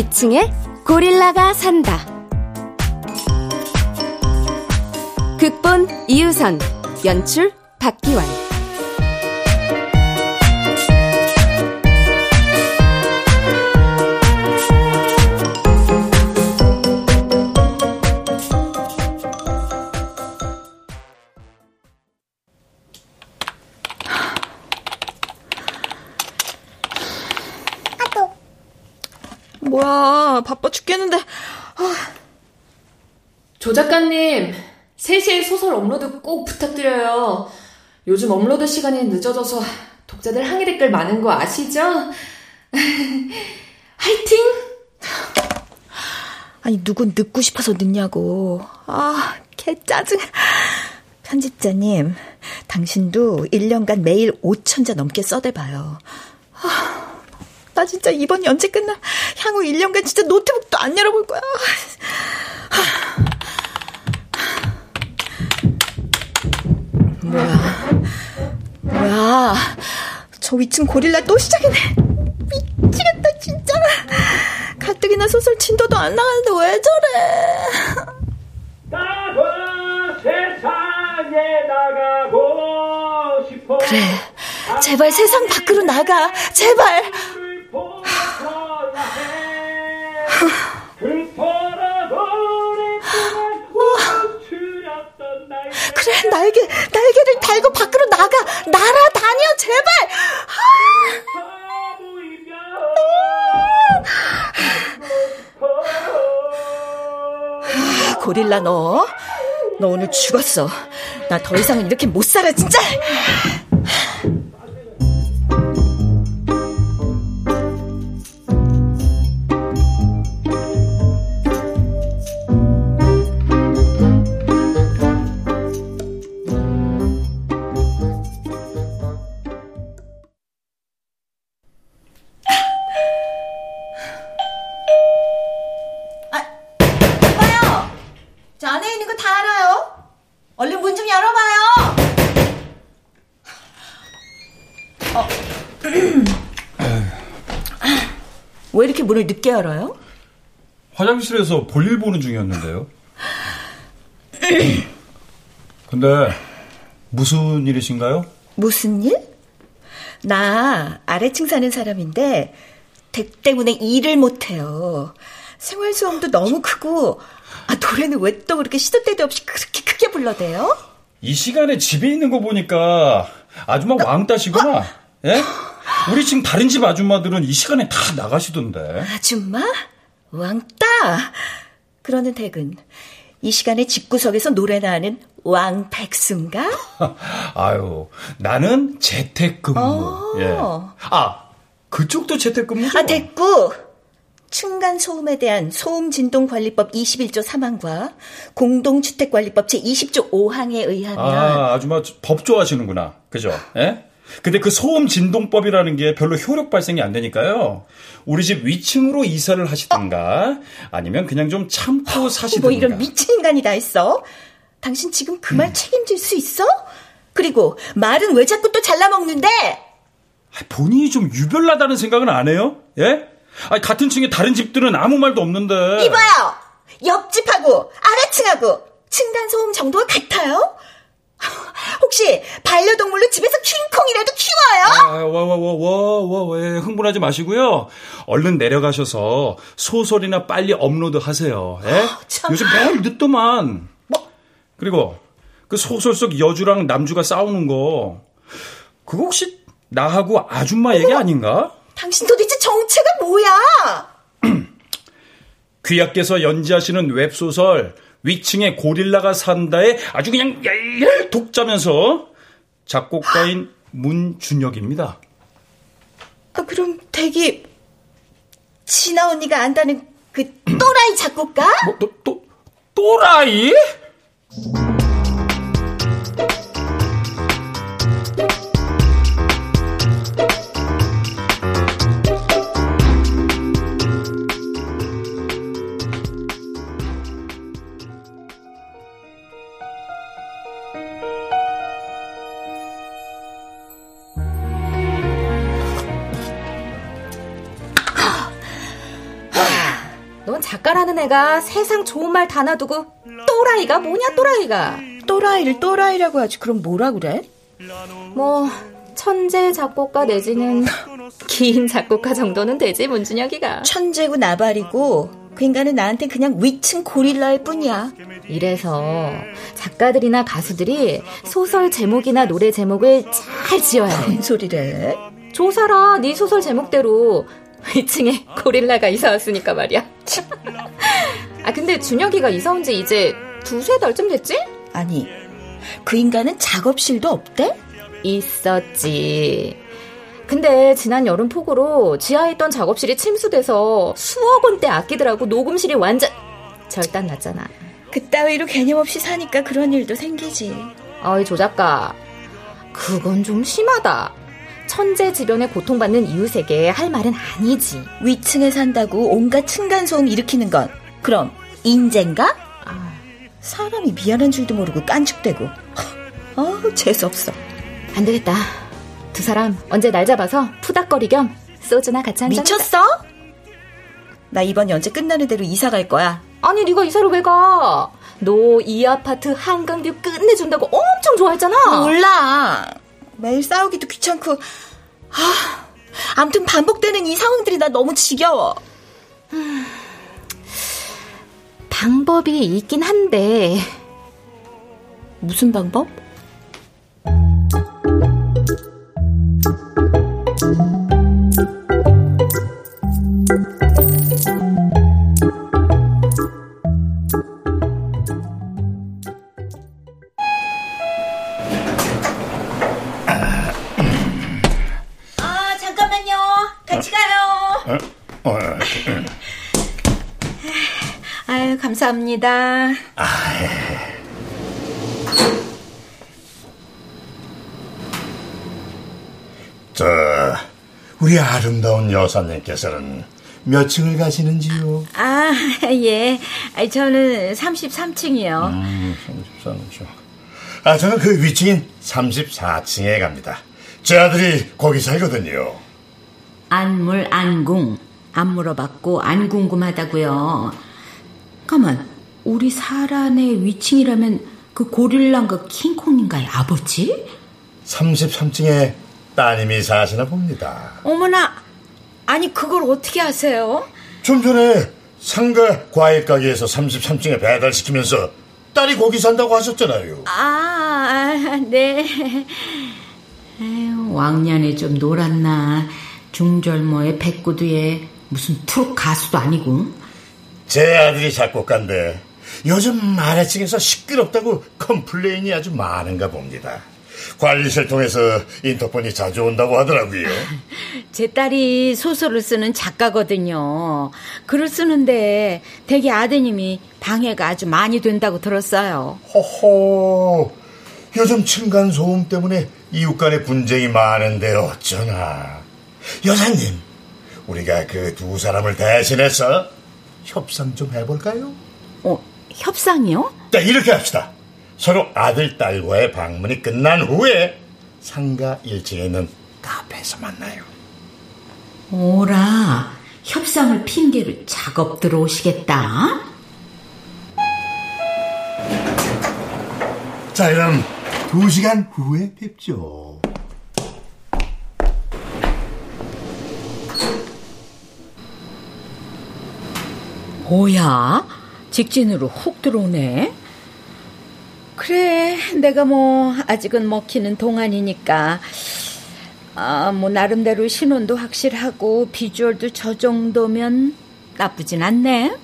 위층에 고릴라가 산다. 극본 이유선, 연출 박기환. 바빠 죽겠는데. 아. 조 작가님, 3시에 소설 업로드 꼭 부탁드려요. 요즘 업로드 시간이 늦어져서 독자들 항의 댓글 많은 거 아시죠? 화이팅! 아니, 누군 늦고 싶어서 늦냐고. 아, 개 짜증. 편집자님, 당신도 1년간 매일 5천자 넘게 써대봐요. 아. 나 진짜 이번 연재 끝나 향후 1년간 진짜 노트북도 안 열어볼 거야. 뭐야. 뭐야. 저 위층 고릴라 또 시작이네. 미치겠다, 진짜. 가뜩이나 소설 진도도 안 나가는데 왜 저래. 나도 세상에 나가고 싶어. 그래. 제발 세상 밖으로 나가. 제발. 날개 날개를 달고 밖으로 나가. 날아다녀 제발. 아, 고릴라 너. 너 오늘 죽었어. 나 더 이상은 이렇게 못 살아 진짜 늦게 열어요? 화장실에서 볼일 보는 중이었는데요. 근데 무슨 일이신가요? 무슨 일? 나 아래층 사는 사람인데 댁 때문에 일을 못해요. 생활 수험도 너무 크고 아, 노래는 왜 또 그렇게 시도 때도 없이 그렇게 크게 불러대요? 이 시간에 집에 있는 거 보니까 아줌마 왕따시구나. 예? 우리 지금 다른 집 아줌마들은 이 시간에 다 나가시던데. 아줌마? 왕따? 그러는 댁은 이 시간에 집구석에서 노래나 하는 왕백수인가? 아유, 나는 재택근무. 어. 예. 아, 그쪽도 재택근무죠? 아, 됐고. 층간 소음에 대한 소음 진동 관리법 21조 3항과 공동주택관리법 제 20조 5항에 의하면 아, 아줌마 법 좋아하시는구나. 그죠? 예? 근데 그 소음 진동법이라는 게 별로 효력 발생이 안 되니까요. 우리 집 위층으로 이사를 하시던가 아니면 그냥 좀 참고 사시든가. 뭐 이런 미친 인간이 다 있어? 당신 지금 그말 음. 책임질 수 있어? 그리고 말은 왜 자꾸 또 잘라먹는데? 본인이 좀 유별나다는 생각은 안 해요? 예? 아니, 같은 층에 다른 집들은 아무 말도 없는데. 이봐요! 옆집하고 아래층하고 층간 소음 정도가 같아요? 혹시 반려동물로 집에서 킹콩이라도 키워요? 아, 와, 와, 와, 와, 와, 예, 흥분하지 마시고요. 얼른 내려가셔서 소설이나 빨리 업로드 하세요. 예? 아, 요즘 매일 늦더만. 뭐? 그리고 그 소설 속 여주랑 남주가 싸우는 거, 그거 혹시 나하고 아줌마 얘기 아닌가? 당신 도대체 정체가 뭐야? 귀하께서 연재하시는 웹소설 위층에 고릴라가 산다에 아주 그냥 얄얄 독자면서 작곡가인 문준혁입니다. 아, 그럼 댁이 진아 언니가 안다는 그 또라이 작곡가? 뭐, 또, 또, 또라이? 애가 세상 좋은 말 다 놔두고 또라이가 뭐냐 또라이가? 또라이를 또라이라고 하지. 그럼 뭐라 그래? 뭐 천재 작곡가 내지는 긴 작곡가 정도는 되지 문준혁이가. 천재고 나발이고 그 인간은 나한테 그냥 위층 고릴라일 뿐이야. 이래서 작가들이나 가수들이 소설 제목이나 노래 제목을 잘 지어야 해 뭔 소리래? 조사라 네 소설 제목대로 위층에 고릴라가 이사 왔으니까 말이야 아 근데 준혁이가 이사 온 지 이제 두세 달쯤 됐지? 아니 그 인간은 작업실도 없대? 있었지. 근데 지난 여름 폭우로 지하에 있던 작업실이 침수돼서 수억 원대 아끼더라고 녹음실이 완전 절단 났잖아. 그따위로 개념 없이 사니까 그런 일도 생기지. 어이 조 작가, 그건 좀 심하다. 천재지변에 고통받는 이웃에게 할 말은 아니지. 위층에 산다고 온갖 층간소음 일으키는 건 그럼 인재인가? 아, 사람이 미안한 줄도 모르고 깐죽대고. 어 재수없어. 안 되겠다. 두 사람 언제 날 잡아서 푸닥거리 겸 소주나 같이 한잔 미쳤어? 나 이번 연재 끝나는 대로 이사 갈 거야. 아니 네가 이사를 왜 가? 너 이 아파트 한강뷰 끝내준다고 엄청 좋아했잖아. 몰라. 매일 싸우기도 귀찮고. 아, 아무튼 반복되는 이 상황들이 나 너무 지겨워. 음, 방법이 있긴 한데. 무슨 방법? 감사합니다. 저, 우리 아름다운 여사님께서는 몇 층을 가시는지요? 아, 예. 저는 33층이요. 음, 33층. 아, 저는 그 위층인 34층에 갑니다. 제 아들이 거기 살거든요. 안물 안궁 안 물어봤고 안 궁금하다고요. 가만 우리 사란의 위층이라면 그 고릴라인가 킹콩인가의 아버지? 33층에 따님이 사시나 봅니다. 어머나, 아니 그걸 어떻게 아세요? 좀 전에 상가 과일 가게에서 33층에 배달시키면서 딸이 거기 산다고 하셨잖아요. 아, 네. 에휴, 왕년에 좀 놀았나 중절모에 백구두에 무슨 트롯 가수도 아니고 제 아들이 작곡가인데 요즘 아래층에서 시끄럽다고 complain이 아주 많은가 봅니다. 관리실 통해서 인터폰이 자주 온다고 하더라고요. 제 딸이 소설을 쓰는 작가거든요. 글을 쓰는데 되게 아드님이 방해가 아주 많이 된다고 들었어요. 호호, 요즘 층간 소음 때문에 이웃 간의 분쟁이 많은데 어쩌나. 여사님, 우리가 그 두 사람을 대신해서 협상 좀 해볼까요? 어, 협상이요? 자, 이렇게 합시다. 서로 아들, 딸과의 방문이 끝난 후에 상가 1층에 있는 카페에서 만나요. 오라, 협상을 핑계로 작업 들어오시겠다. 자, 그럼 두 시간 후에 뵙죠. 뭐야? 직진으로 훅 들어오네? 그래, 내가 뭐, 아직은 먹히는 동안이니까. 아, 뭐, 나름대로 신혼도 확실하고, 비주얼도 저 정도면 나쁘진 않네.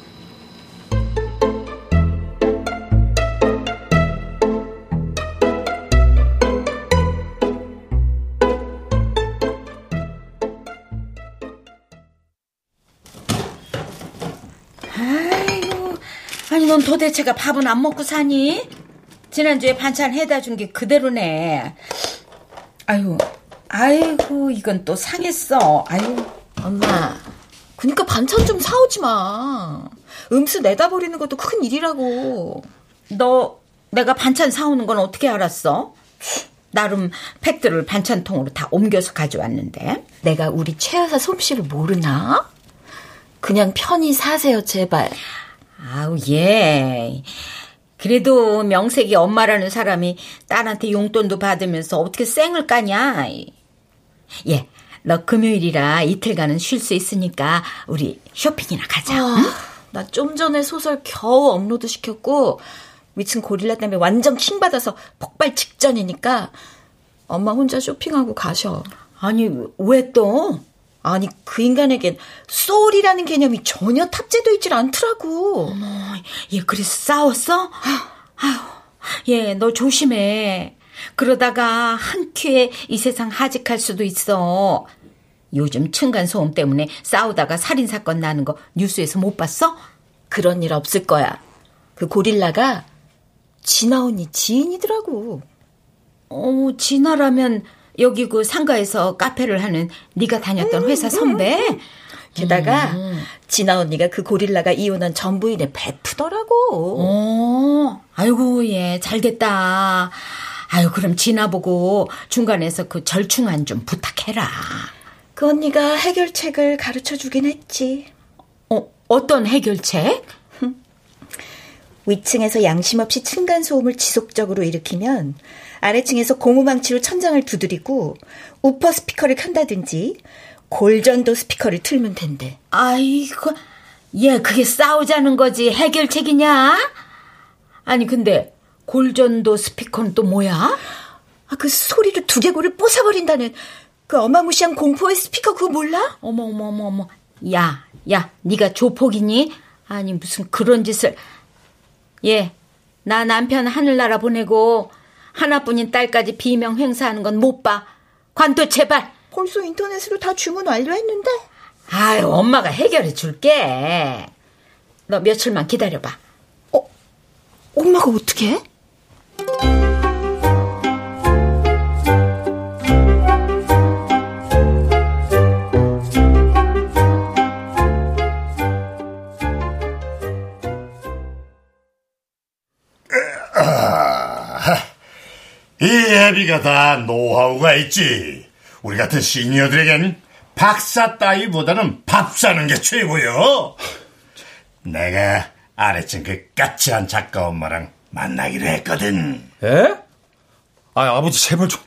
넌 도대체가 밥은 안 먹고 사니? 지난주에 반찬 해다 준 게 그대로네. 아유, 아이고 이건 또 상했어. 아유. 엄마, 그니까 반찬 좀 사오지 마. 음수 내다 버리는 것도 큰 일이라고. 너 내가 반찬 사오는 건 어떻게 알았어? 나름 팩들을 반찬통으로 다 옮겨서 가져왔는데. 내가 우리 최 여사 솜씨를 모르나? 그냥 편히 사세요, 제발. 아우, 예. 그래도 명색이 엄마라는 사람이 딸한테 용돈도 받으면서 어떻게 쌩을 까냐. 예, 너 금요일이라 이틀간은 쉴 수 있으니까 우리 쇼핑이나 가자. 아, 응? 나 좀 전에 소설 겨우 업로드 시켰고 위층 고릴라 때문에 완전 킹 받아서 폭발 직전이니까 엄마 혼자 쇼핑하고 가셔. 아니, 왜 또? 아니, 그 인간에겐 소울이라는 개념이 전혀 탑재되어 있질 않더라고. 어머, 얘 그래서 싸웠어? 아휴, 얘, 너 조심해. 그러다가 한 큐에 이 세상 하직할 수도 있어. 요즘 층간 소음 때문에 싸우다가 살인 사건 나는 거 뉴스에서 못 봤어? 그런 일 없을 거야. 그 고릴라가 진아 언니 지인이더라고. 어, 진아라면 여기 그 상가에서 카페를 하는 네가 다녔던 음, 회사 선배? 음, 음. 게다가 음. 진아 언니가 그 고릴라가 이혼한 전 부인의 베프더라고. 어, 아이고 예, 잘됐다. 아유 그럼 진아 보고 중간에서 그 절충안 좀 부탁해라. 그 언니가 해결책을 가르쳐 주긴 했지. 어, 어떤 해결책? 위층에서 양심 없이 층간 소음을 지속적으로 일으키면 아래층에서 고무망치로 천장을 두드리고 우퍼 스피커를 켠다든지 골전도 스피커를 틀면 된대. 아이고, 얘 그게 싸우자는 거지 해결책이냐? 아니 근데 골전도 스피커는 또 뭐야? 아, 그 소리로 두개골을 부숴버린다는 그 어마무시한 공포의 스피커 그거 몰라? 어머 어머 어머 어머. 야, 야, 네가 조폭이니? 아니 무슨 그런 짓을. 얘, 나 남편 하늘나라 보내고 하나뿐인 딸까지 비명 행사하는 건 못 봐. 관둬 제발. 벌써 인터넷으로 다 주문 완료했는데. 아유, 엄마가 해결해 줄게. 너 며칠만 기다려봐. 어? 엄마가 어떻게 해? 애비가 다 노하우가 있지. 우리 같은 시니어들에겐 박사 따위보다는 밥 사는 게 최고요. 내가 아래층 그 까칠한 작가 엄마랑 만나기로 했거든. 에? 아 아버지 제발 좀.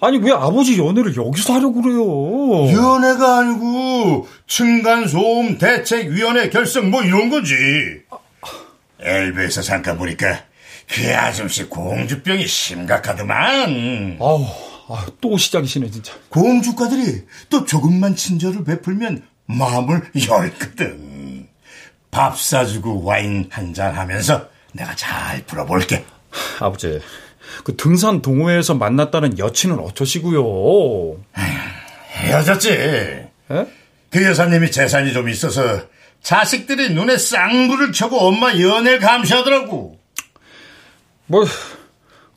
아니 왜 아버지 연애를 여기서 하려고 그래요? 연애가 아니고 층간소음 대책위원회 결성 뭐 이런 거지. 엘베에서 잠깐 보니까 그 아줌씨 공주병이 심각하더만. 아우, 아, 또 시작이시네, 진짜. 공주가들이 또 조금만 친절을 베풀면 마음을 열거든. 밥 사주고 와인 한 잔 하면서 내가 잘 풀어볼게. 아버지, 그 등산 동호회에서 만났다는 여친은 어쩌시고요? 헤어졌지. 에? 그 여사님이 재산이 좀 있어서 자식들이 눈에 쌍불을 켜고 엄마 연애를 감시하더라고. 뭐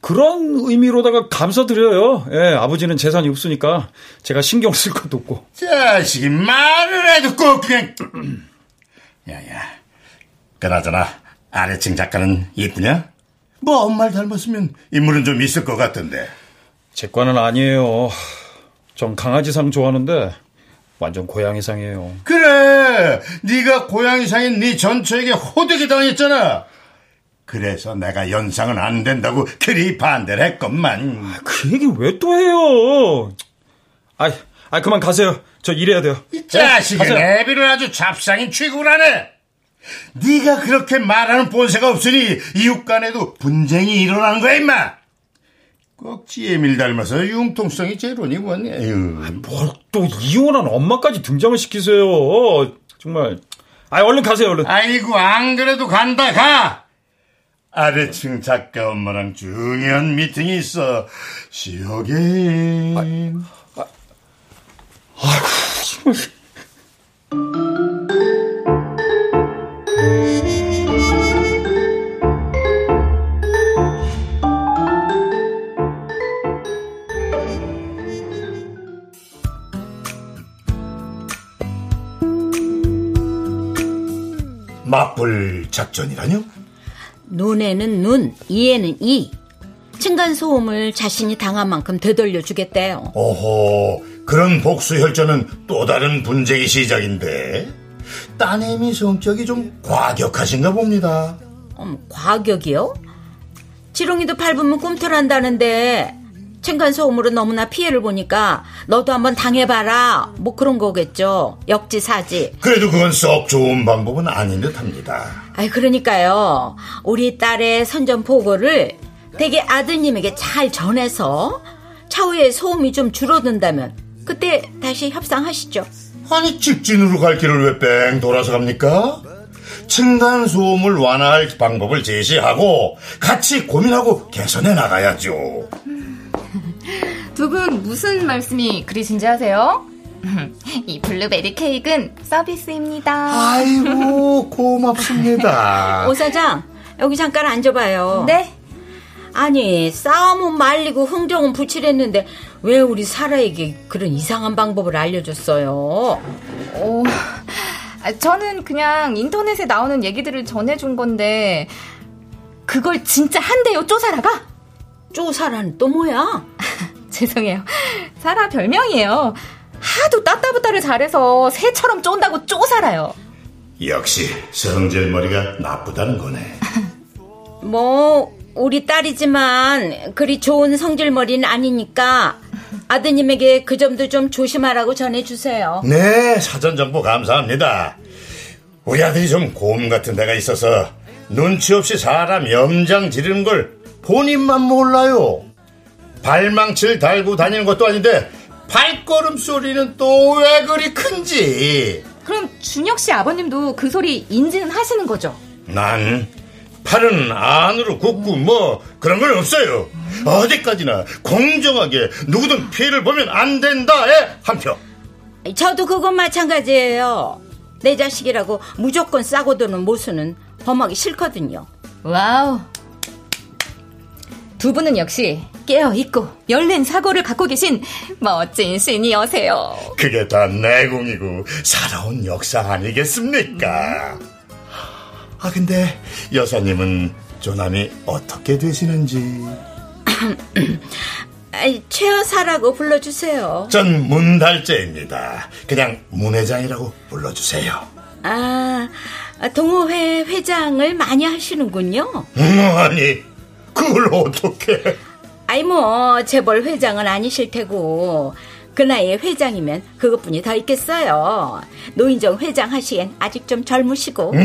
그런 의미로다가 감사드려요. 예, 아버지는 재산이 없으니까 제가 신경 쓸 것도 없고. 자식이 말을 해도 꼭 그냥. 야야. 그나저나 아래층 작가는 이쁘냐? 뭐 엄마를 닮았으면 인물은 좀 있을 것 같던데. 제 과는 아니에요. 전 강아지상 좋아하는데 완전 고양이상이에요. 그래, 네가 고양이상인 네 전처에게 호되게 당했잖아. 그래서 내가 연상은 안 된다고 그리 반대를 했건만. 아, 그 얘기 왜 또 해요? 아, 아 그만 가세요. 저 일해야 돼요. 이 자식이 네, 내비를 아주 잡상인 취급을 하네. 네가 그렇게 말하는 본세가 없으니 이웃 간에도 분쟁이 일어나는 거야 임마. 꼭지 에 밀 닮아서 융통성이 제로니 뭐니. 아, 뭘또 이혼한 엄마까지 등장을 시키세요. 정말. 아 얼른 가세요 얼른. 아이고 안 그래도 간다 가. 아래층 작가 엄마랑 중요한 미팅이 있어. 시오게. 아, 아, 아이고, 맞불 작전이라뇨? 눈에는 눈, 이에는 이. 층간소음을 자신이 당한 만큼 되돌려 주겠대요. 오호, 그런 복수 혈전은 또 다른 분쟁의 시작인데. 따님이 성격이 좀 과격하신가 봅니다. 음, 과격이요? 지렁이도 밟으면 꿈틀한다는데 층간소음으로 너무나 피해를 보니까 너도 한번 당해봐라. 뭐 그런 거겠죠. 역지사지. 그래도 그건 썩 좋은 방법은 아닌 듯합니다. 아이 그러니까요. 우리 딸의 선전포고를 되게 아드님에게 잘 전해서 차후에 소음이 좀 줄어든다면 그때 다시 협상하시죠. 아니 직진으로 갈 길을 왜 뺑 돌아서 갑니까? 층간 소음을 완화할 방법을 제시하고 같이 고민하고 개선해 나가야죠. 두 분 무슨 말씀이 그리신지 아세요? 이 블루베리 케이크는 서비스입니다. 아이고 고맙습니다. 오 사장 여기 잠깐 앉아봐요. 네. 아니 싸움은 말리고 흥정은 붙이랬는데 왜 우리 사라에게 그런 이상한 방법을 알려줬어요? 오, 아, 저는 그냥 인터넷에 나오는 얘기들을 전해준 건데 그걸 진짜 한대요 쪼사라가? 쪼사라는 또 뭐야? 죄송해요. 사라 별명이에요. 하도 따따부따를 잘해서 새처럼 쫀다고 쪼사라요. 역시 성질머리가 나쁘다는 거네. 뭐 우리 딸이지만 그리 좋은 성질머리는 아니니까 아드님에게 그 점도 좀 조심하라고 전해주세요. 네, 사전 정보 감사합니다. 우리 아들이 좀곰 같은 데가 있어서 눈치 없이 사람 염장 지르는 걸 본인만 몰라요. 발망치를 달고 다니는 것도 아닌데 발걸음 소리는 또 왜 그리 큰지. 그럼 준혁 씨 아버님도 그 소리 인지는 하시는 거죠? 난 팔은 안으로 굽고 뭐 그런 건 없어요. 어디까지나 공정하게 누구든 피해를 보면 안 된다에 한 표. 저도 그건 마찬가지예요. 내 자식이라고 무조건 싸고 도는 모습은 범하기 싫거든요. 와우. 두 분은 역시 깨어있고 열린 사고를 갖고 계신 멋진 신이어세요. 그게 다 내공이고 살아온 역사 아니겠습니까? 아 근데 여사님은 조남이 어떻게 되시는지 최여사라고 불러주세요. 전 문달재입니다. 그냥 문 회장이라고 불러주세요. 아, 동호회 회장을 많이 하시는군요. 음, 아니 그걸 어떻게? 아이 뭐 재벌 회장은 아니실 테고 그 나이에 회장이면 그것뿐이 더 있겠어요. 노인정 회장 하시엔 아직 좀 젊으시고.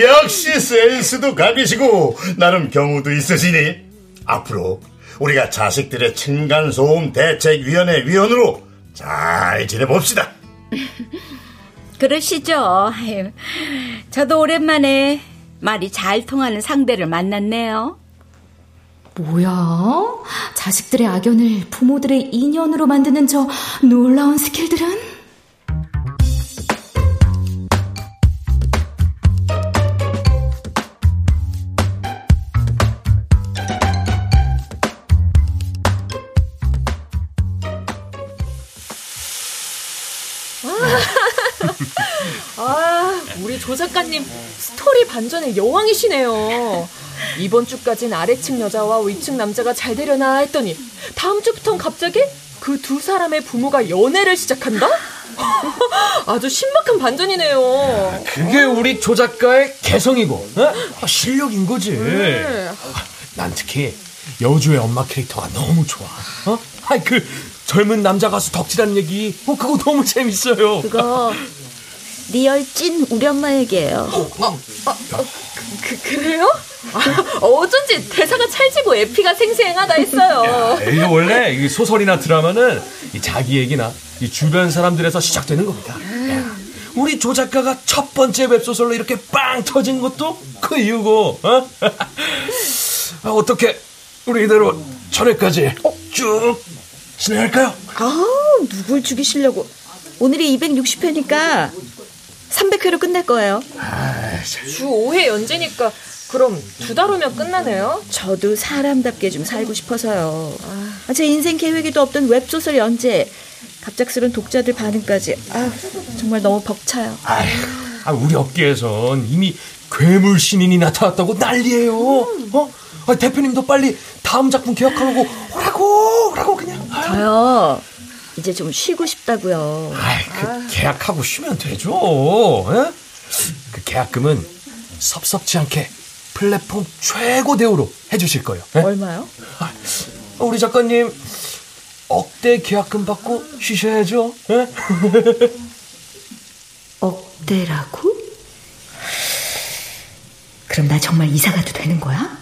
역시 센스도 각이시고 나름 경우도 있으시니 앞으로 우리가 자식들의 층간소음 대책위원회 위원으로 잘 지내봅시다. 그러시죠. 저도 오랜만에 말이 잘 통하는 상대를 만났네요. 뭐야? 자식들의 악연을 부모들의 인연으로 만드는 저 놀라운 스킬들은? 우리 조 작가님 스토리 반전의 여왕이시네요. 이번 주까진 아래층 여자와 위층 남자가 잘 되려나 했더니 다음 주부턴 갑자기 그 두 사람의 부모가 연애를 시작한다? 아주 신박한 반전이네요. 그게 우리 조 작가의 개성이고 어? 아, 실력인 거지. 네. 아, 난 특히 여주의 엄마 캐릭터가 너무 좋아. 어? 아이 그 젊은 남자 가수 덕질하는 얘기, 어 그거 너무 재밌어요. 그거 real 찐 우리 엄마 얘기예요. 그, 그래요? 아, 어쩐지 대사가 찰지고 에피가 생생하다 했어요. 이게 원래 이 소설이나 드라마는 이 자기 얘기나 이 주변 사람들에서 시작되는 겁니다. 야, 우리 조 작가가 첫 번째 웹소설로 이렇게 빵 터진 것도 그 이유고, 어? 아, 어떻게 우리 이대로 전에까지 쭉 진행할까요? 아, 누굴 죽이시려고. 오늘이 260회니까 300회로 끝낼 거예요. 주 5회 연재니까 그럼 두 달 후면 끝나네요? 저도 사람답게 좀 살고 싶어서요. 아, 제 인생 계획에도 없던 웹소설 연재. 갑작스런 독자들 반응까지. 아, 정말 너무 벅차요. 아휴, 아, 우리 업계에선 이미 괴물 신인이 나타났다고 난리예요. 어? 아, 대표님도 빨리 다음 작품 계약하라고 오라고 오라고 그냥. 아유. 저요. 이제 좀 쉬고 싶다고요. 아이, 그 계약하고 쉬면 되죠. 에? 그 계약금은 섭섭지 않게 플랫폼 최고 대우로 해주실 거예요. 에? 얼마요? 아, 우리 작가님 억대 계약금 받고 쉬셔야죠. 에? 억대라고? 그럼 나 정말 이사 가도 되는 거야?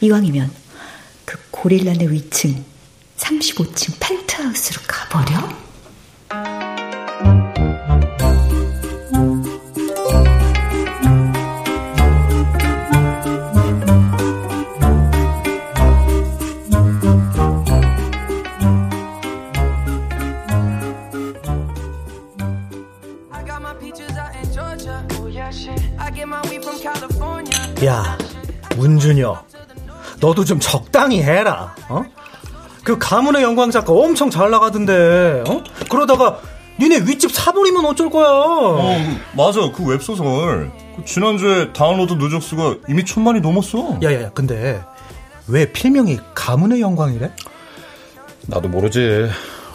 이왕이면 그 고릴라네 위층 35층 펜트하우스로 가버려? 야, 문준여, 너도 좀 적당히 해라. 어? 그 가문의 영광 작가 엄청 잘 나가던데. 어? 그러다가 니네 윗집 사버리면 어쩔 거야. 어, 맞아. 그 웹소설. 그 지난주에 다운로드 누적 수가 이미 천만이 넘었어. 야야야, 근데 왜 필명이 가문의 영광이래? 나도 모르지.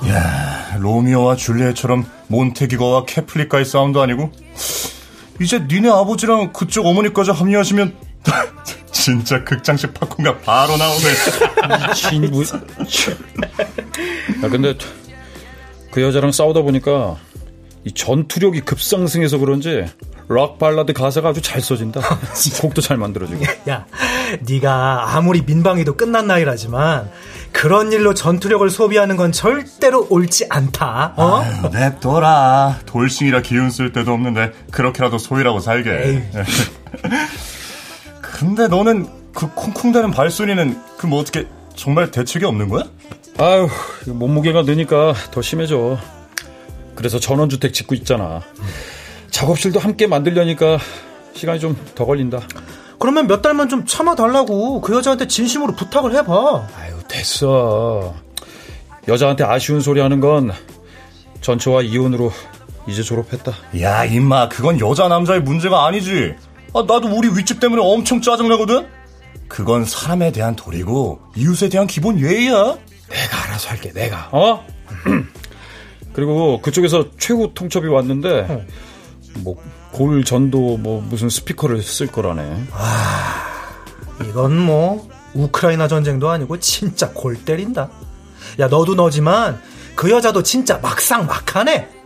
야, 로미오와 줄리엣처럼 몬테기거와 케플리카의 싸움도 아니고 이제 니네 아버지랑 그쪽 어머니까지 합류하시면 진짜 극장식 팝콘가 바로 나오네. 미친 무. 야 근데 그 여자랑 싸우다 보니까 이 전투력이 급상승해서 그런지 락 발라드 가사가 아주 잘 써진다. 곡도 잘 만들어지고. 야, 네가 아무리 민방위도 끝난 나이라지만 그런 일로 전투력을 소비하는 건 절대로 옳지 않다. 어? 아유, 냅둬라. 돌싱이라 기운 쓸 데도 없는데 그렇게라도 소일하고 살게. 근데 너는 그 쿵쿵대는 발소리는 그 뭐 어떻게 정말 대책이 없는 거야? 아유, 몸무게가 느니까 더 심해져. 그래서 전원주택 짓고 있잖아. 작업실도 함께 만들려니까 시간이 좀 더 걸린다. 그러면 몇 달만 좀 참아달라고 그 여자한테 진심으로 부탁을 해봐. 아유, 됐어. 여자한테 아쉬운 소리 하는 건 전처와 이혼으로 이제 졸업했다. 야, 임마, 그건 여자 남자의 문제가 아니지. 아, 나도 우리 윗집 때문에 엄청 짜증나거든? 그건 사람에 대한 도리고 이웃에 대한 기본 예의야. 내가 알아서 할게, 내가. 어? 그리고 그쪽에서 최고 통첩이 왔는데 뭐골 전도 뭐 무슨 스피커를 쓸 거라네. 아, 이건 뭐 우크라이나 전쟁도 아니고 진짜 골 때린다. 야, 너도 너지만 그 여자도 진짜 막상 막하네. 네,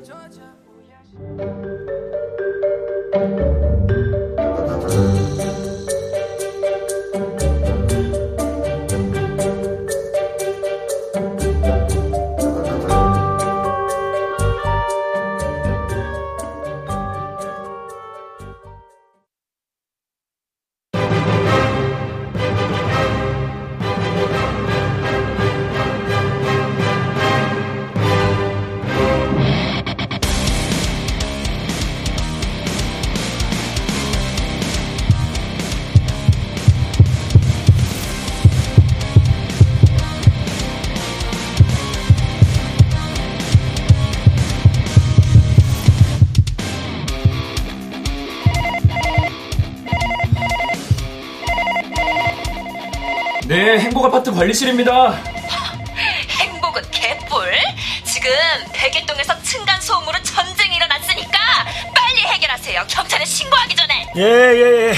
관리실입니다. 행복은 개뿔. 지금 백일동에서 층간 소음으로 전쟁이 일어났으니까 빨리 해결하세요. 경찰에 신고하기 전에. 예, 예, 예.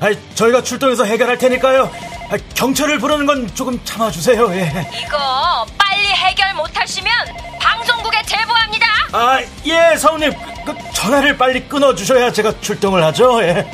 아, 저희가 출동해서 해결할 테니까요. 아, 경찰을 부르는 건 조금 참아주세요. 예. 이거 빨리 해결 못하시면 방송국에 제보합니다. 아, 예, 사모님. 그 전화를 빨리 끊어주셔야 제가 출동을 하죠. 예.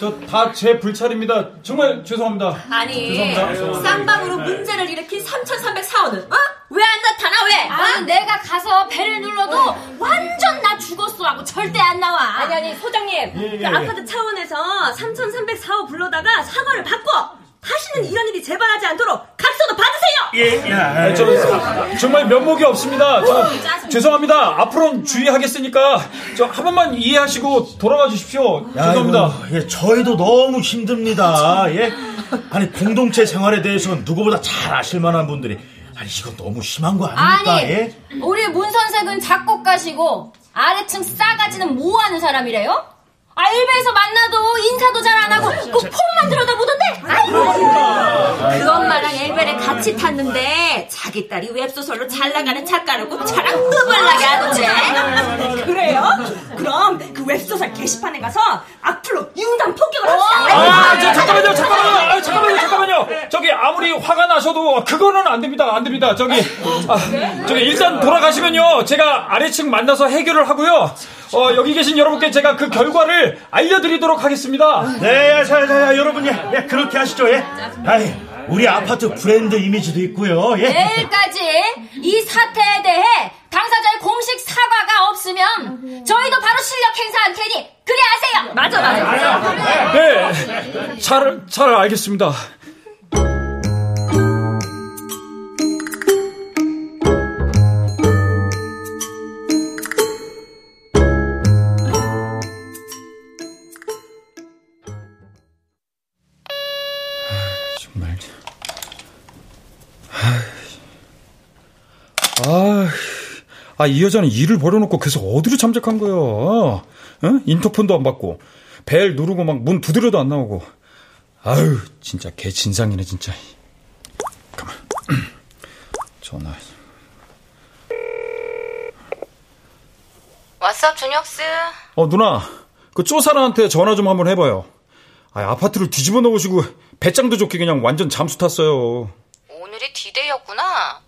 저 다 제 불찰입니다. 정말 죄송합니다. 아니, 죄송합니다. 쌍방으로 문제를 일으킨 3304호는 어? 왜 안 나타나 왜? 아, 내가 가서 배를 눌러도 완전 나 죽었어 하고 절대 안 나와. 아니 아니 소장님 예, 예, 그 예. 아파트 차원에서 3304호 불러다가 사과를 받고 다시는 이런 일이 재발하지 않도록 각서도 받으세요. 예, 야, 저 정말 면목이 없습니다. 저, 죄송합니다. 앞으로는 주의하겠으니까 저 한 번만 이해하시고 돌아가 주십시오. 죄송합니다. 아이고, 예, 저희도 너무 힘듭니다. 예. 아니 공동체 생활에 대해서 누구보다 잘 아실 만한 분들이 아니 이거 너무 심한 거 아닙니까? 아니, 예? 우리 문 선생은 작곡가시고 아래층 싸가지는 뭐 하는 사람이래요? 알바에서 만나도 인사도 잘 안 하고 꼭 폰만 들여다보던데. 아이고. 그 엄마랑 엘베를 같이 탔는데 자기 딸이 웹소설로 잘 나가는 작가라고 저랑 흡을나게 하던데. 그래요? 그럼 그 웹소설 게시판에 가서 앞으로 융단 폭격을 합시다. 아, 저, 잠깐만요, 잠깐만요, 아, 잠깐만요, 잠깐만요. 저기 아무리 화가 나셔도 그거는 안 됩니다, 안 됩니다. 저기, 아, 저기 일단 돌아가시면요, 제가 아래층 만나서 해결을 하고요. 어, 여기 계신 여러분께 제가 그 결과를 알려드리도록 하겠습니다. 네, 자, 자, 자, 여러분, 예, 예, 그렇게 하시죠, 예. 아이, 우리 아파트 브랜드 이미지도 있고요, 예. 내일까지 이 사태에 대해 당사자의 공식 사과가 없으면 저희도 바로 실력 행사할 테니 그리 하세요. 맞아, 맞아. 네, 잘, 잘 알겠습니다. 아, 이 여자는 일을 버려놓고 계속 어디로 잠적한 거야? 어? 인터폰도 안 받고, 벨 누르고 막 문 두드려도 안 나오고. 아유, 진짜 개 진상이네, 진짜. 가만. 전화. 왓썹 준혁스 어, 누나. 그 쪼사라한테 전화 좀 한번 해봐요. 아, 아파트를 뒤집어 놓으시고, 배짱도 좋게 그냥 완전 잠수 탔어요. 오늘이 디데이였구나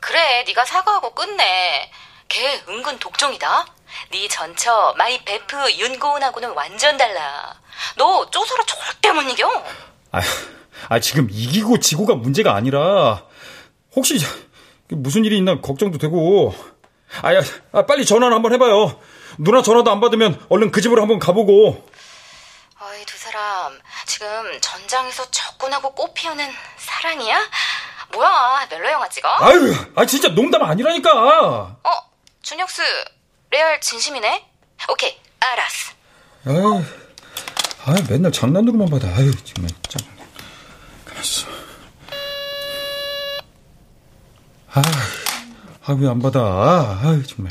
그래 네가 사과하고 끝내 걔 은근 독종이다 네 전처 my 베프 윤고은하고는 완전 달라 너 조서라 절대 못 이겨 아, 아, 지금 이기고 지고가 문제가 아니라, 혹시 무슨 일이 있나 걱정도 되고, 아, 야, 아, 빨리 전화를 한번 해봐요. 누나 전화도 안 받으면 얼른 그 집으로 한번 가보고. 어이 두 사람 지금 전장에서 적군하고 꽃피우는 사랑이야? 뭐야 멜로 영화 찍어? 아유, 아, 진짜 농담 아니라니까. 어? 준혁스 레알 진심이네? 오케이 알았어 아유, 아 맨날 장난으로만 받아. 아유, 정말. 짱. 가만있어. 아, 아, 왜 안 받아? 아유, 정말.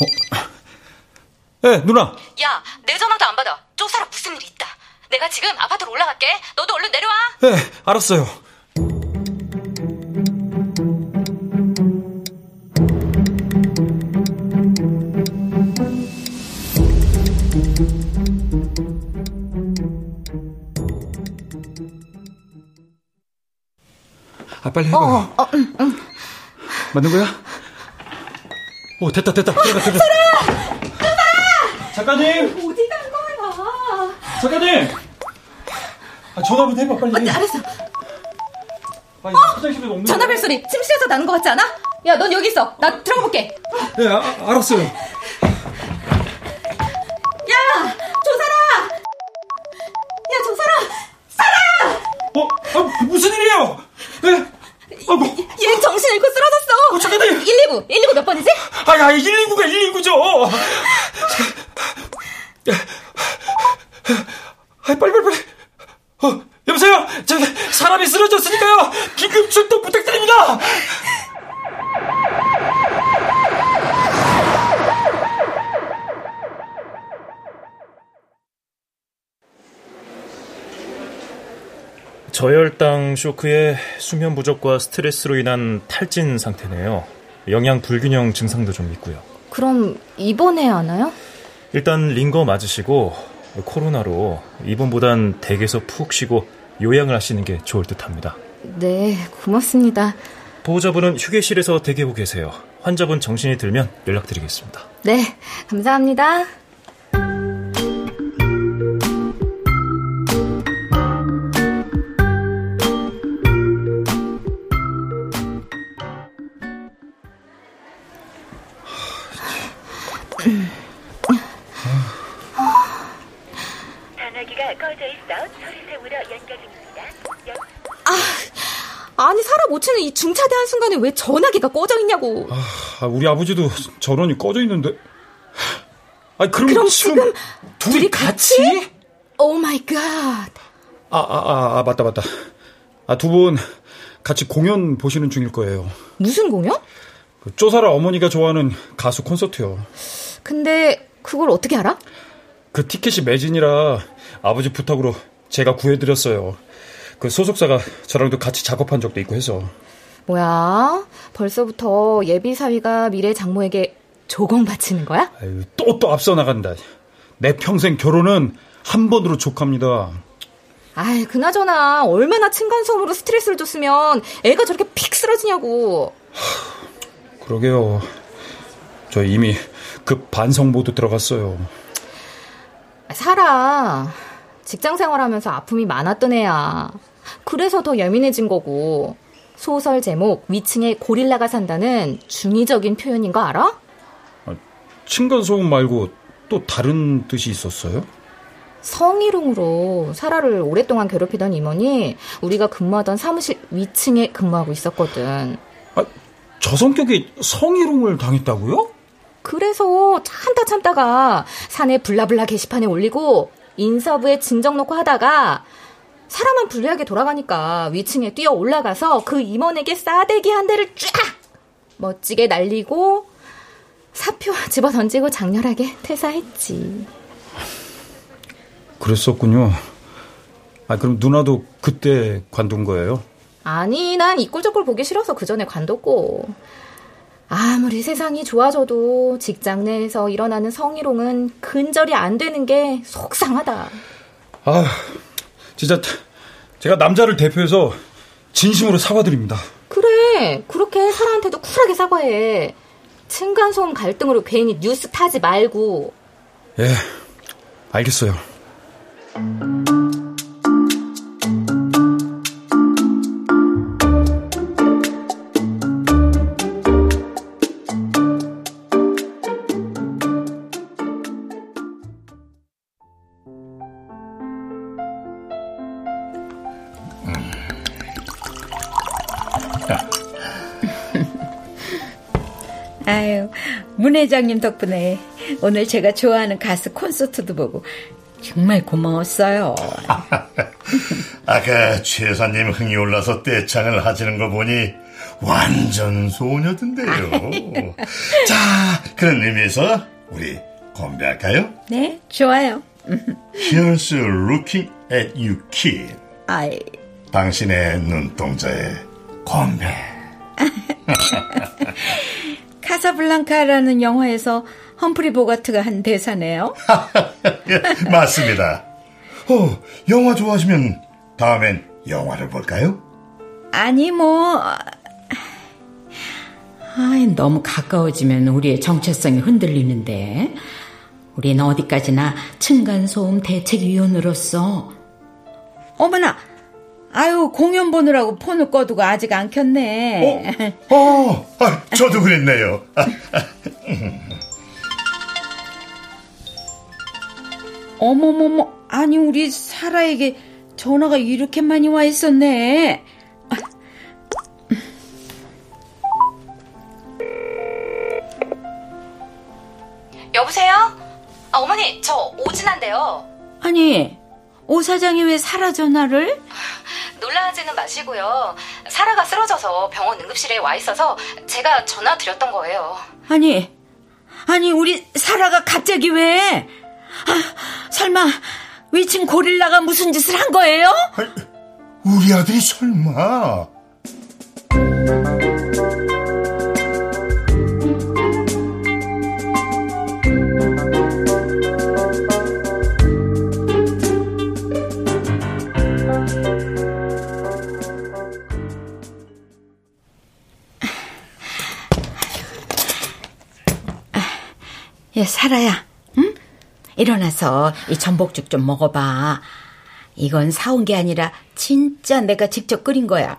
어? 예, 누나. 야 내 전화도 안 받아 쪼사라 무슨 일이 있다 내가 지금 아파트로 올라갈게 너도 얼른 내려와 예, 알았어요. 빨리 해봐. 어, 어, 응, 응. 맞는 거야? 오, 됐다, 됐다. 들어가, 들어가. 작가님! 어디 간 거야? 작가님! 아, 전화 한번 해봐, 빨리. 어, 알았어. 아니, 화장실에 없는 전화벨 소리 침실에서 나는 것 같지 않아? 야, 넌 여기 있어. 나 들어가 볼게. 네, 아, 알았어요. 야, 119가 119죠. 아, 빨리, 빨리, 빨리. 어, 여보세요? 저기, 사람이 쓰러졌으니까요. 긴급 출동 부탁드립니다. 저혈당 쇼크에 수면 부족과 스트레스로 인한 탈진 상태네요. 영양 불균형 증상도 좀 있고요. 그럼 입원해야 하나요? 일단 링거 맞으시고 코로나로 입원보단 댁에서 푹 쉬고 요양을 하시는 게 좋을 듯합니다. 네, 고맙습니다. 보호자분은 휴게실에서 대기하고 계세요. 환자분 정신이 들면 연락드리겠습니다. 네, 감사합니다. 순간에 왜 전화기가 꺼져 있냐고. 아, 우리 아버지도 전원이 꺼져 있는데. 아, 그럼, 그럼 지금, 지금 둘이, 둘이 같이? oh my God. 아, 아, 아, 아, 맞다, 맞다. 아, 두 분 같이 공연 보시는 중일 거예요. 무슨 공연? 그 쪼사라 어머니가 좋아하는 가수 콘서트요. 근데 그걸 어떻게 알아? 그 티켓이 매진이라 아버지 부탁으로 제가 구해드렸어요. 그 소속사가 저랑도 같이 작업한 적도 있고 해서. 뭐야? 벌써부터 예비 사위가 미래 장모에게 조공 바치는 거야? 아유, 또, 또 앞서 나간다. 내 평생 결혼은 한 번으로 족합니다. 아이, 그나저나 얼마나 층간소음으로 스트레스를 줬으면 애가 저렇게 픽 쓰러지냐고. 그러게요. 저 이미 급 반성보도 들어갔어요. 살아. 직장 생활하면서 아픔이 많았던 애야. 그래서 더 예민해진 거고. 소설 제목 위층에 고릴라가 산다는 중의적인 표현인 거 알아? 층간소음 말고 또 다른 뜻이 있었어요? 성희롱으로 사라를 오랫동안 괴롭히던 임원이 우리가 근무하던 사무실 위층에 근무하고 있었거든. 저 성격이 성희롱을 당했다고요? 그래서 참다 참다가 산에 블라블라 게시판에 올리고 인사부에 진정 놓고 하다가 사람은 불리하게 돌아가니까 위층에 뛰어 올라가서 그 임원에게 싸대기 한 대를 쫙 멋지게 날리고 사표 집어 던지고 장렬하게 퇴사했지. 그랬었군요. 아, 그럼 누나도 그때 관둔 거예요? 아니, 난 이꼴저꼴 보기 싫어서 그 전에 관뒀고. 아무리 세상이 좋아져도 직장 내에서 일어나는 성희롱은 근절이 안 되는 게 속상하다. 아, 진짜 제가 남자를 대표해서 진심으로 사과드립니다. 그래, 그렇게 사람한테도 쿨하게 사과해. 층간소음 갈등으로 괜히 뉴스 타지 말고. 예, 알겠어요. 아유, 문 회장님 덕분에 오늘 제가 좋아하는 가수 콘서트도 보고 정말 고마웠어요. 아까 최 여사님 흥이 올라서 떼창을 하시는 거 보니 완전 소녀던데요. 자, 그런 의미에서 우리 건배할까요? 네, 좋아요. Here's looking at you, kid. 아이, 당신의 눈동자에 건배. 카사블랑카라는 영화에서 험프리 보가트가 한 대사네요. 예, 맞습니다. 어, 영화 좋아하시면 다음엔 영화를 볼까요? 아니 뭐 아이, 너무 가까워지면 우리의 정체성이 흔들리는데 우리는 어디까지나 층간소음 대책위원으로서 어머나 아유 공연 보느라고 폰을 꺼두고 아직 안 켰네 어, 어 아, 저도 그랬네요. 어머머머 아니 우리 사라에게 전화가 이렇게 많이 와 있었네 여보세요? 아, 어머니, 저 오진한데요. 아니 오 사장이 왜 사라 전화를 놀라지는 마시고요. 사라가 쓰러져서 병원 응급실에 와 있어서 제가 전화 드렸던 거예요. 아니 아니 우리 사라가 갑자기 왜 아, 설마 위층 고릴라가 무슨 짓을 한 거예요? 우리 아들이 설마. 예, 사라야, 응? 일어나서 이 전복죽 좀 먹어봐. 이건 사온 게 아니라 진짜 내가 직접 끓인 거야.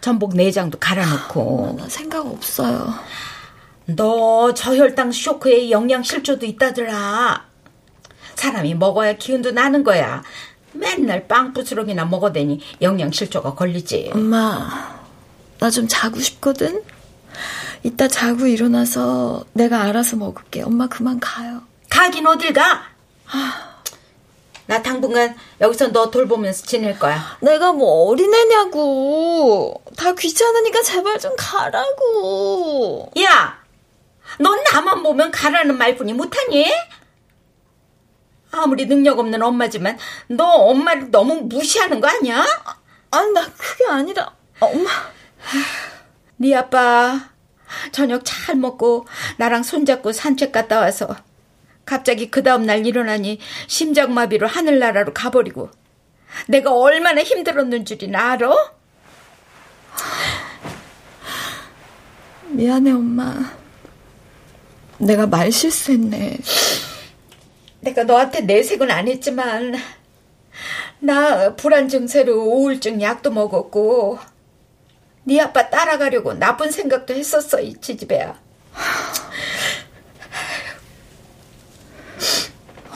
전복 내장도 갈아놓고. 나 생각 없어요. 너 저혈당 쇼크에 영양 실조도 있다더라. 사람이 먹어야 기운도 나는 거야. 맨날 빵 부스럼이나 먹어대니 영양 실조가 걸리지. 엄마, 나 좀 자고 싶거든? 이따 자고 일어나서 내가 알아서 먹을게. 엄마 그만 가요. 가긴 어딜 가? 나 당분간 여기서 너 돌보면서 지낼 거야. 내가 뭐 어린애냐고. 다 귀찮으니까 제발 좀 가라고. 야! 넌 나만 보면 가라는 말뿐이 못하니? 아무리 능력 없는 엄마지만 너 엄마를 너무 무시하는 거 아니야? 아니 나 그게 아니라 엄마 네 아빠 저녁 잘 먹고 나랑 손잡고 산책 갔다 와서 갑자기 그 다음날 일어나니 심장마비로 하늘나라로 가버리고 내가 얼마나 힘들었는 줄이나 알아? 미안해 엄마 내가 말 실수했네 내가 너한테 내색은 안 했지만 나 불안 증세로 우울증 약도 먹었고 네 아빠 따라가려고 나쁜 생각도 했었어 이 지지배야.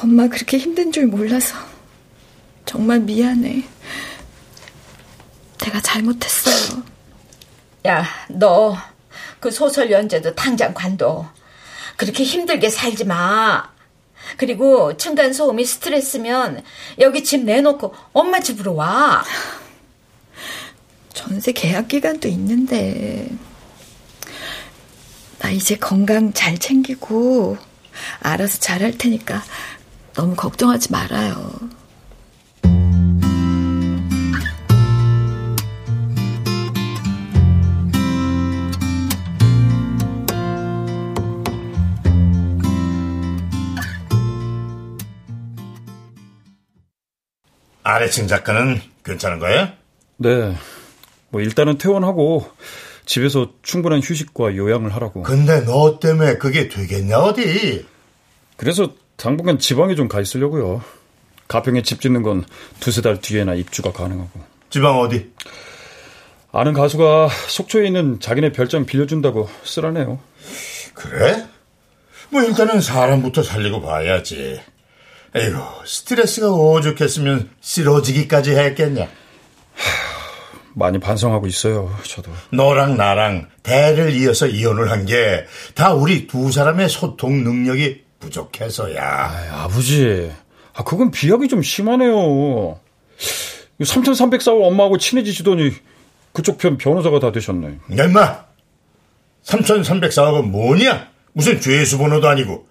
엄마 그렇게 힘든 줄 몰라서 정말 미안해. 내가 잘못했어요. 야, 너 그 소설 연재도 당장 관둬. 그렇게 힘들게 살지 마. 그리고 층간 소음이 스트레스면 여기 집 내놓고 엄마 집으로 와. 전세 계약 기간도 있는데 나 이제 건강 잘 챙기고 알아서 잘 할 테니까 너무 걱정하지 말아요. 아래층 작가는 괜찮은 거예요? 네. 뭐 일단은 퇴원하고 집에서 충분한 휴식과 요양을 하라고. 근데 너 때문에 그게 되겠냐 어디? 그래서 당분간 지방에 좀 가 있으려고요. 가평에 집 짓는 건 두세 달 뒤에나 입주가 가능하고. 지방 어디? 아는 가수가 속초에 있는 자기네 별장 빌려준다고 쓰라네요. 그래? 뭐 일단은 사람부터 살리고 봐야지. 에이구 스트레스가 오죽했으면 쓰러지기까지 했겠냐. 많이 반성하고 있어요, 저도. 너랑 나랑 대를 이어서 이혼을 한 게 다 우리 두 사람의 소통 능력이 부족해서야. 아, 버지 아, 그건 비약이 좀 심하네요. 3304호 엄마하고 친해지시더니 그쪽 편 변호사가 다 되셨네. 야, 임마! 3304호가 뭐냐? 무슨 죄수 번호도 아니고.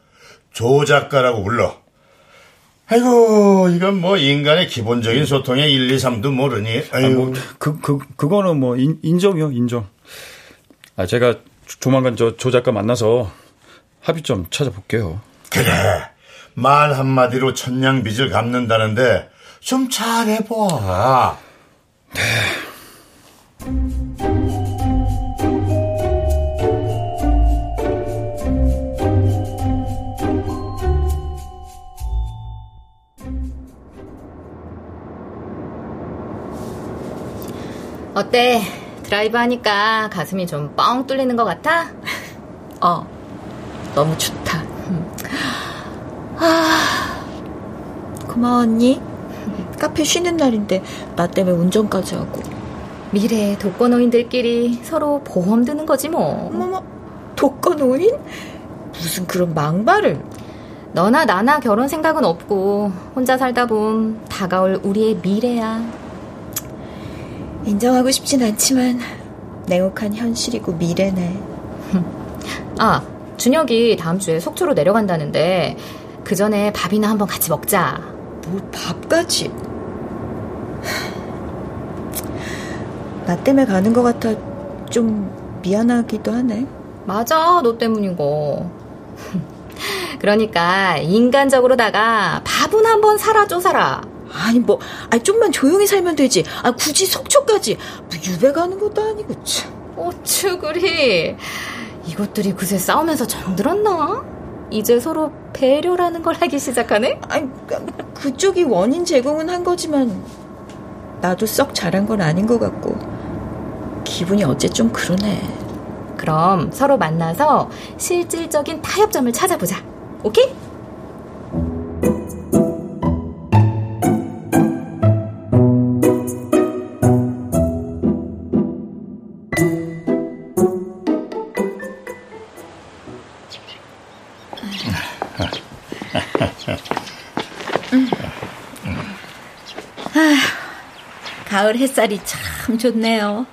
조 작가라고 불러. 아이고, 이건 뭐 인간의 기본적인 소통의 1, 2, 3도 모르니. 아유. 아, 뭐, 그, 그, 그거는 뭐 인, 인정이요, 인정. 아, 제가 조만간 저 조 작가 만나서 합의점 찾아볼게요. 그래. 말 한마디로 천냥 빚을 갚는다는데 좀 잘해봐. 네. 어때? 드라이브 하니까 가슴이 좀 뻥 뚫리는 것 같아? 어, 너무 좋다. 아, 고마워 언니. 카페 쉬는 날인데 나 때문에 운전까지 하고. 미래 독거노인들끼리 서로 보험 드는 거지 뭐. 어머머, 독거노인? 무슨 그런 망발을. 너나 나나 결혼 생각은 없고 혼자 살다 보면 다가올 우리의 미래야. 인정하고 싶진 않지만 냉혹한 현실이고 미래네. 아, 준혁이 다음 주에 속초로 내려간다는데 그 전에 밥이나 한번 같이 먹자. 뭘 밥까지? 나 때문에 가는 것 같아 좀 미안하기도 하네. 맞아, 너 때문이고. 그러니까 인간적으로다가 밥은 한번 사라줘 살아. 아니 뭐, 아니 좀만 조용히 살면 되지. 아 굳이 속초까지 뭐 유배 가는 것도 아니고 참. 어쭈 그리. 이것들이 그새 싸우면서 정들었나? 이제 서로 배려라는 걸 하기 시작하네? 아니 그쪽이 원인 제공은 한 거지만 나도 썩 잘한 건 아닌 것 같고 기분이 어째 좀 그러네. 그럼 서로 만나서 실질적인 타협점을 찾아보자. 오케이? 가을 햇살이 참 좋네요.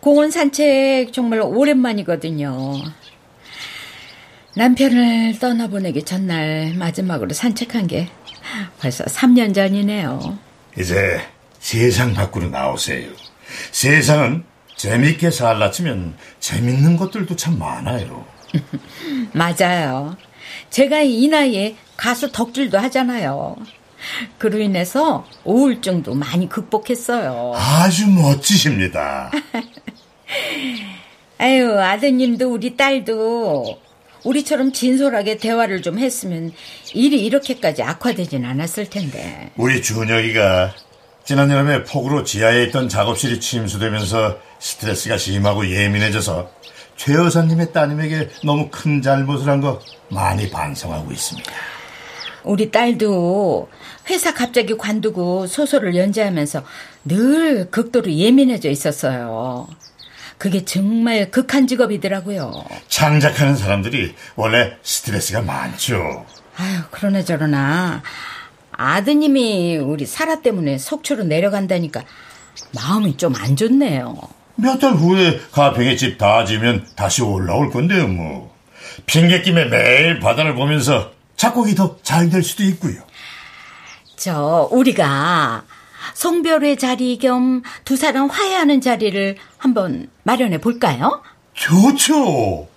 공원 산책 정말 오랜만이거든요. 남편을 떠나보내기 전날 마지막으로 산책한 게 벌써 3년 전이네요. 이제 세상 밖으로 나오세요. 세상은 재밌게 살라 치면 재밌는 것들도 참 많아요. 맞아요. 제가 이 나이에 가수 덕질도 하잖아요. 그로 인해서 우울증도 많이 극복했어요. 아주 멋지십니다. 아유, 아드님도 우리 딸도 우리처럼 진솔하게 대화를 좀 했으면 일이 이렇게까지 악화되진 않았을 텐데. 우리 준혁이가 지난 여름에 폭우로 지하에 있던 작업실이 침수되면서 스트레스가 심하고 예민해져서 최 여사님의 따님에게 너무 큰 잘못을 한 거 많이 반성하고 있습니다. 우리 딸도 회사 갑자기 관두고 소설을 연재하면서 늘 극도로 예민해져 있었어요. 그게 정말 극한 직업이더라고요. 창작하는 사람들이 원래 스트레스가 많죠. 아유, 그러나 저러나 아드님이 우리 사라 때문에 속초로 내려간다니까 마음이 좀 안 좋네요. 몇 달 후에 가평에 집 다 지면 다시 올라올 건데요, 뭐. 핑계 김에 매일 바다를 보면서 작곡이 더 잘 될 수도 있고요. 저 우리가 송별회 자리 겸 두 사람 화해하는 자리를 한번 마련해 볼까요? 좋죠.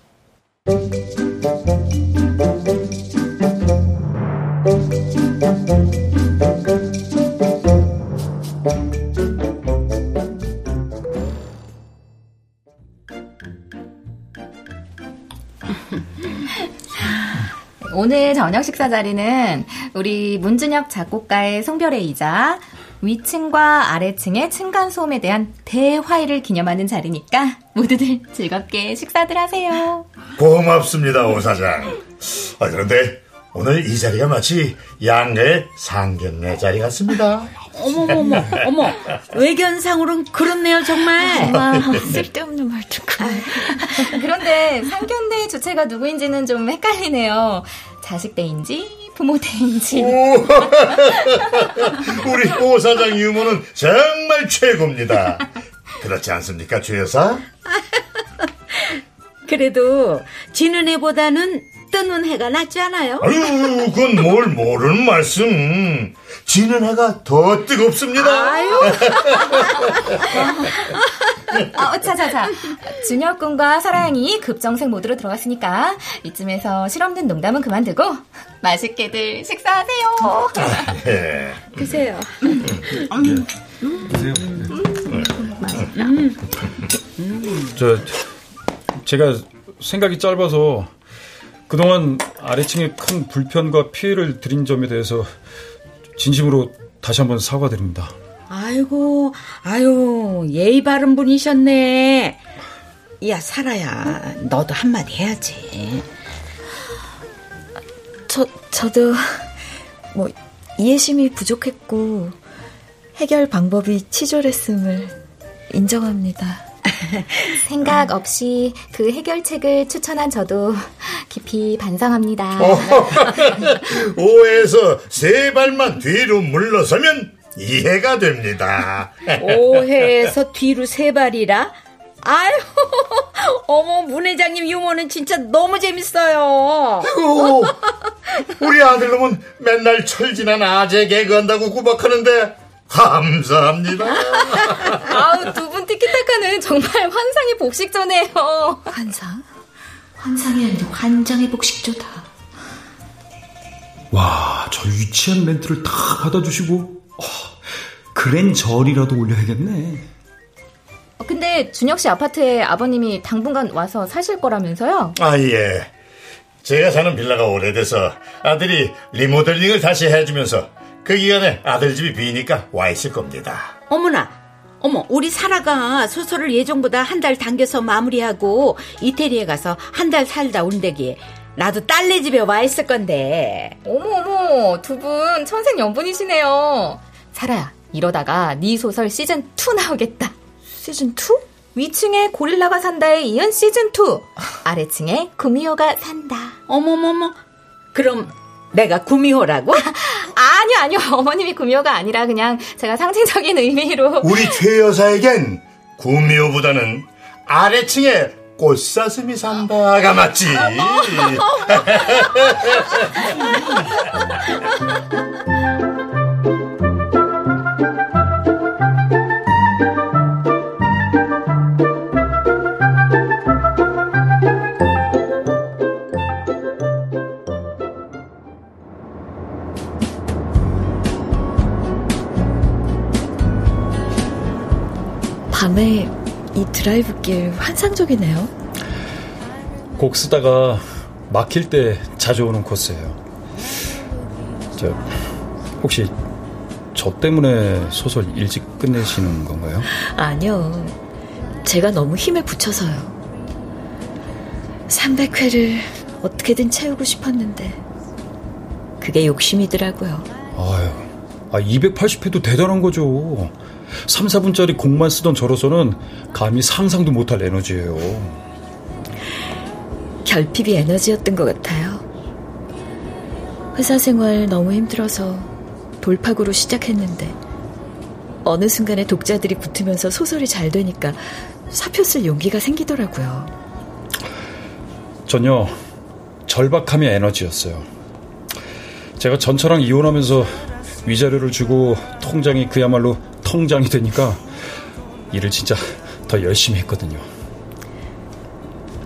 오늘 저녁 식사 자리는 우리 문준혁 작곡가의 송별회이자 위층과 아래층의 층간소음에 대한 대화해를 기념하는 자리니까 모두들 즐겁게 식사들 하세요. 고맙습니다, 오 사장. 아, 그런데 오늘 이 자리가 마치 양가의 상견례 자리 같습니다. 어머머머, 어머, 외견상으로는 그렇네요, 정말. 와, 쓸데없는 말투가. 그런데 상견례 주체가 누구인지는 좀 헷갈리네요. 자식 때인지 부모 때인지. 우리 오 사장 유머는 정말 최고입니다. 그렇지 않습니까, 최 여사? 그래도 지는 해보다는 뜨는 해가 낫지 않아요? 아유, 그건 뭘 모르는 말씀. 지는 해가 더 뜨겁습니다. 아유. 어, 자 자 자. 준혁 군과 사랑이 급정색 모드로 들어갔으니까 이쯤에서 실없는 농담은 그만두고 맛있게들 식사하세요. 예. 드세요. 드세요. 저 제가 생각이 짧아서 그동안 아래층에 큰 불편과 피해를 드린 점에 대해서 진심으로 다시 한번 사과드립니다. 아이고, 아유, 예의 바른 분이셨네. 야, 사라야, 너도 한마디 해야지. 저, 저도, 뭐, 이해심이 부족했고, 해결 방법이 치졸했음을 인정합니다. 생각 없이 그 해결책을 추천한 저도 깊이 반성합니다. 오해에서 세 발만 뒤로 물러서면 이해가 됩니다. 오해에서 뒤로 세 발이라? 아유, 어머, 문 회장님 유머는 진짜 너무 재밌어요. 아이고, 우리 아들 놈은 맨날 철진한 아재 개그한다고 구박하는데 감사합니다. 아우, 두 분 티키타카는 정말 환상의 복식조네요. 환상? 환상이 아니라 환장의 복식조다. 와, 저 유치한 멘트를 다 받아주시고 어, 그랜저리라도 올려야겠네. 어, 근데 준혁 씨 아파트에 아버님이 당분간 와서 사실 거라면서요? 아, 예. 제가 사는 빌라가 오래돼서 아들이 리모델링을 다시 해주면서 그 기간에 아들 집이 비니까 와 있을 겁니다. 어머나, 어머, 우리 사라가 소설을 예정보다 한 달 당겨서 마무리하고 이태리에 가서 한 달 살다 온대기에 나도 딸네 집에 와 있을 건데. 어머 어머, 두 분 천생연분이시네요. 사라야, 이러다가 네 소설 시즌 2 나오겠다. 시즌 2? 위층에 고릴라가 산다에 이은 시즌 2. 아래층에 구미호가 산다. 어머머머. 그럼 내가 구미호라고? 아니요, 아니요. 어머님이 구미호가 아니라 그냥 제가 상징적인 의미로. 우리 최 여사에겐 구미호보다는 아래층에 꽃사슴이 산다가 맞지. 밤에 이 드라이브길 환상적이네요. 곡 쓰다가 막힐 때 자주 오는 코스예요. 저 혹시 저 때문에 소설 일찍 끝내시는 건가요? 아니요. 제가 너무 힘에 붙여서요. 300회를 어떻게든 채우고 싶었는데 그게 욕심이더라고요. 아유, 아 280회도 대단한 거죠. 3, 4분짜리 곡만 쓰던 저로서는 감히 상상도 못할 에너지예요. 결핍이 에너지였던 것 같아요. 회사 생활 너무 힘들어서 돌파구로 시작했는데 어느 순간에 독자들이 붙으면서 소설이 잘 되니까 사표 쓸 용기가 생기더라고요. 전혀 절박함이 에너지였어요. 제가 전처랑 이혼하면서 위자료를 주고 통장이 그야말로 통장이 되니까 일을 진짜 더 열심히 했거든요.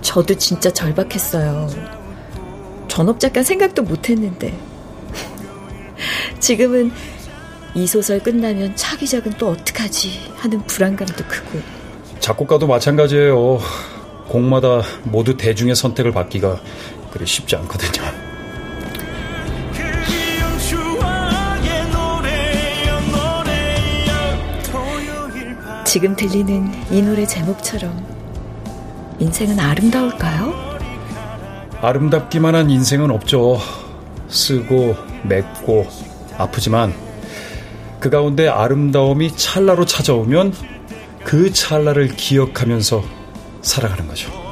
저도 진짜 절박했어요. 전업작가 생각도 못 했는데. 지금은 이 소설 끝나면 차 기작은 또 어떡하지 하는 불안감도 크고. 작곡가도 마찬가지예요. 곡마다 모두 대중의 선택을 받기가 그리 쉽지 않거든요. 지금 들리는 이 노래 제목처럼 인생은 아름다울까요? 아름답기만 한 인생은 없죠. 쓰고 맺고 아프지만 그 가운데 아름다움이 찰나로 찾아오면 그 찰나를 기억하면서 살아가는 거죠.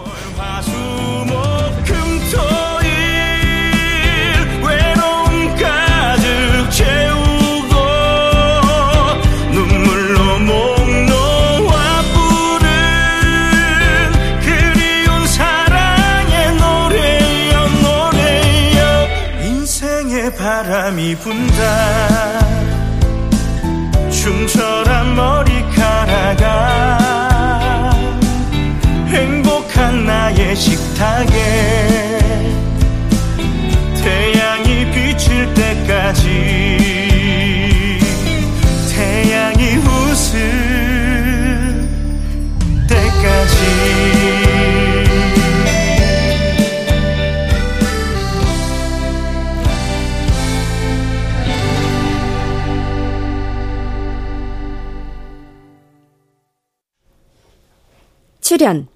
출연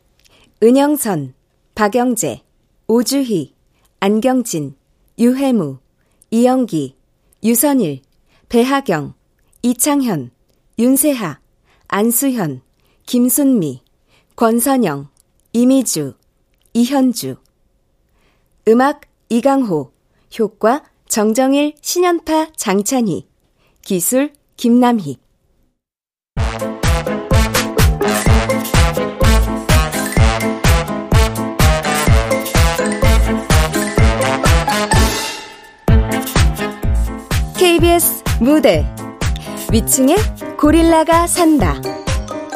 은영선, 박영재, 오주희, 안경진, 유해무, 이영기, 유선일, 배하경, 이창현, 윤세하, 안수현, 김순미, 권선영, 이미주, 이현주. 음악 이강호 효과 정정일, 신연파, 장찬희. 기술 김남희 KBS 무대 위층에 고릴라가 산다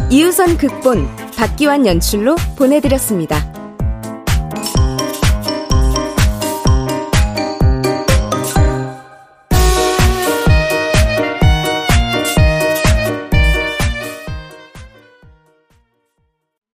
이유선 극본 박기환 연출로 보내드렸습니다.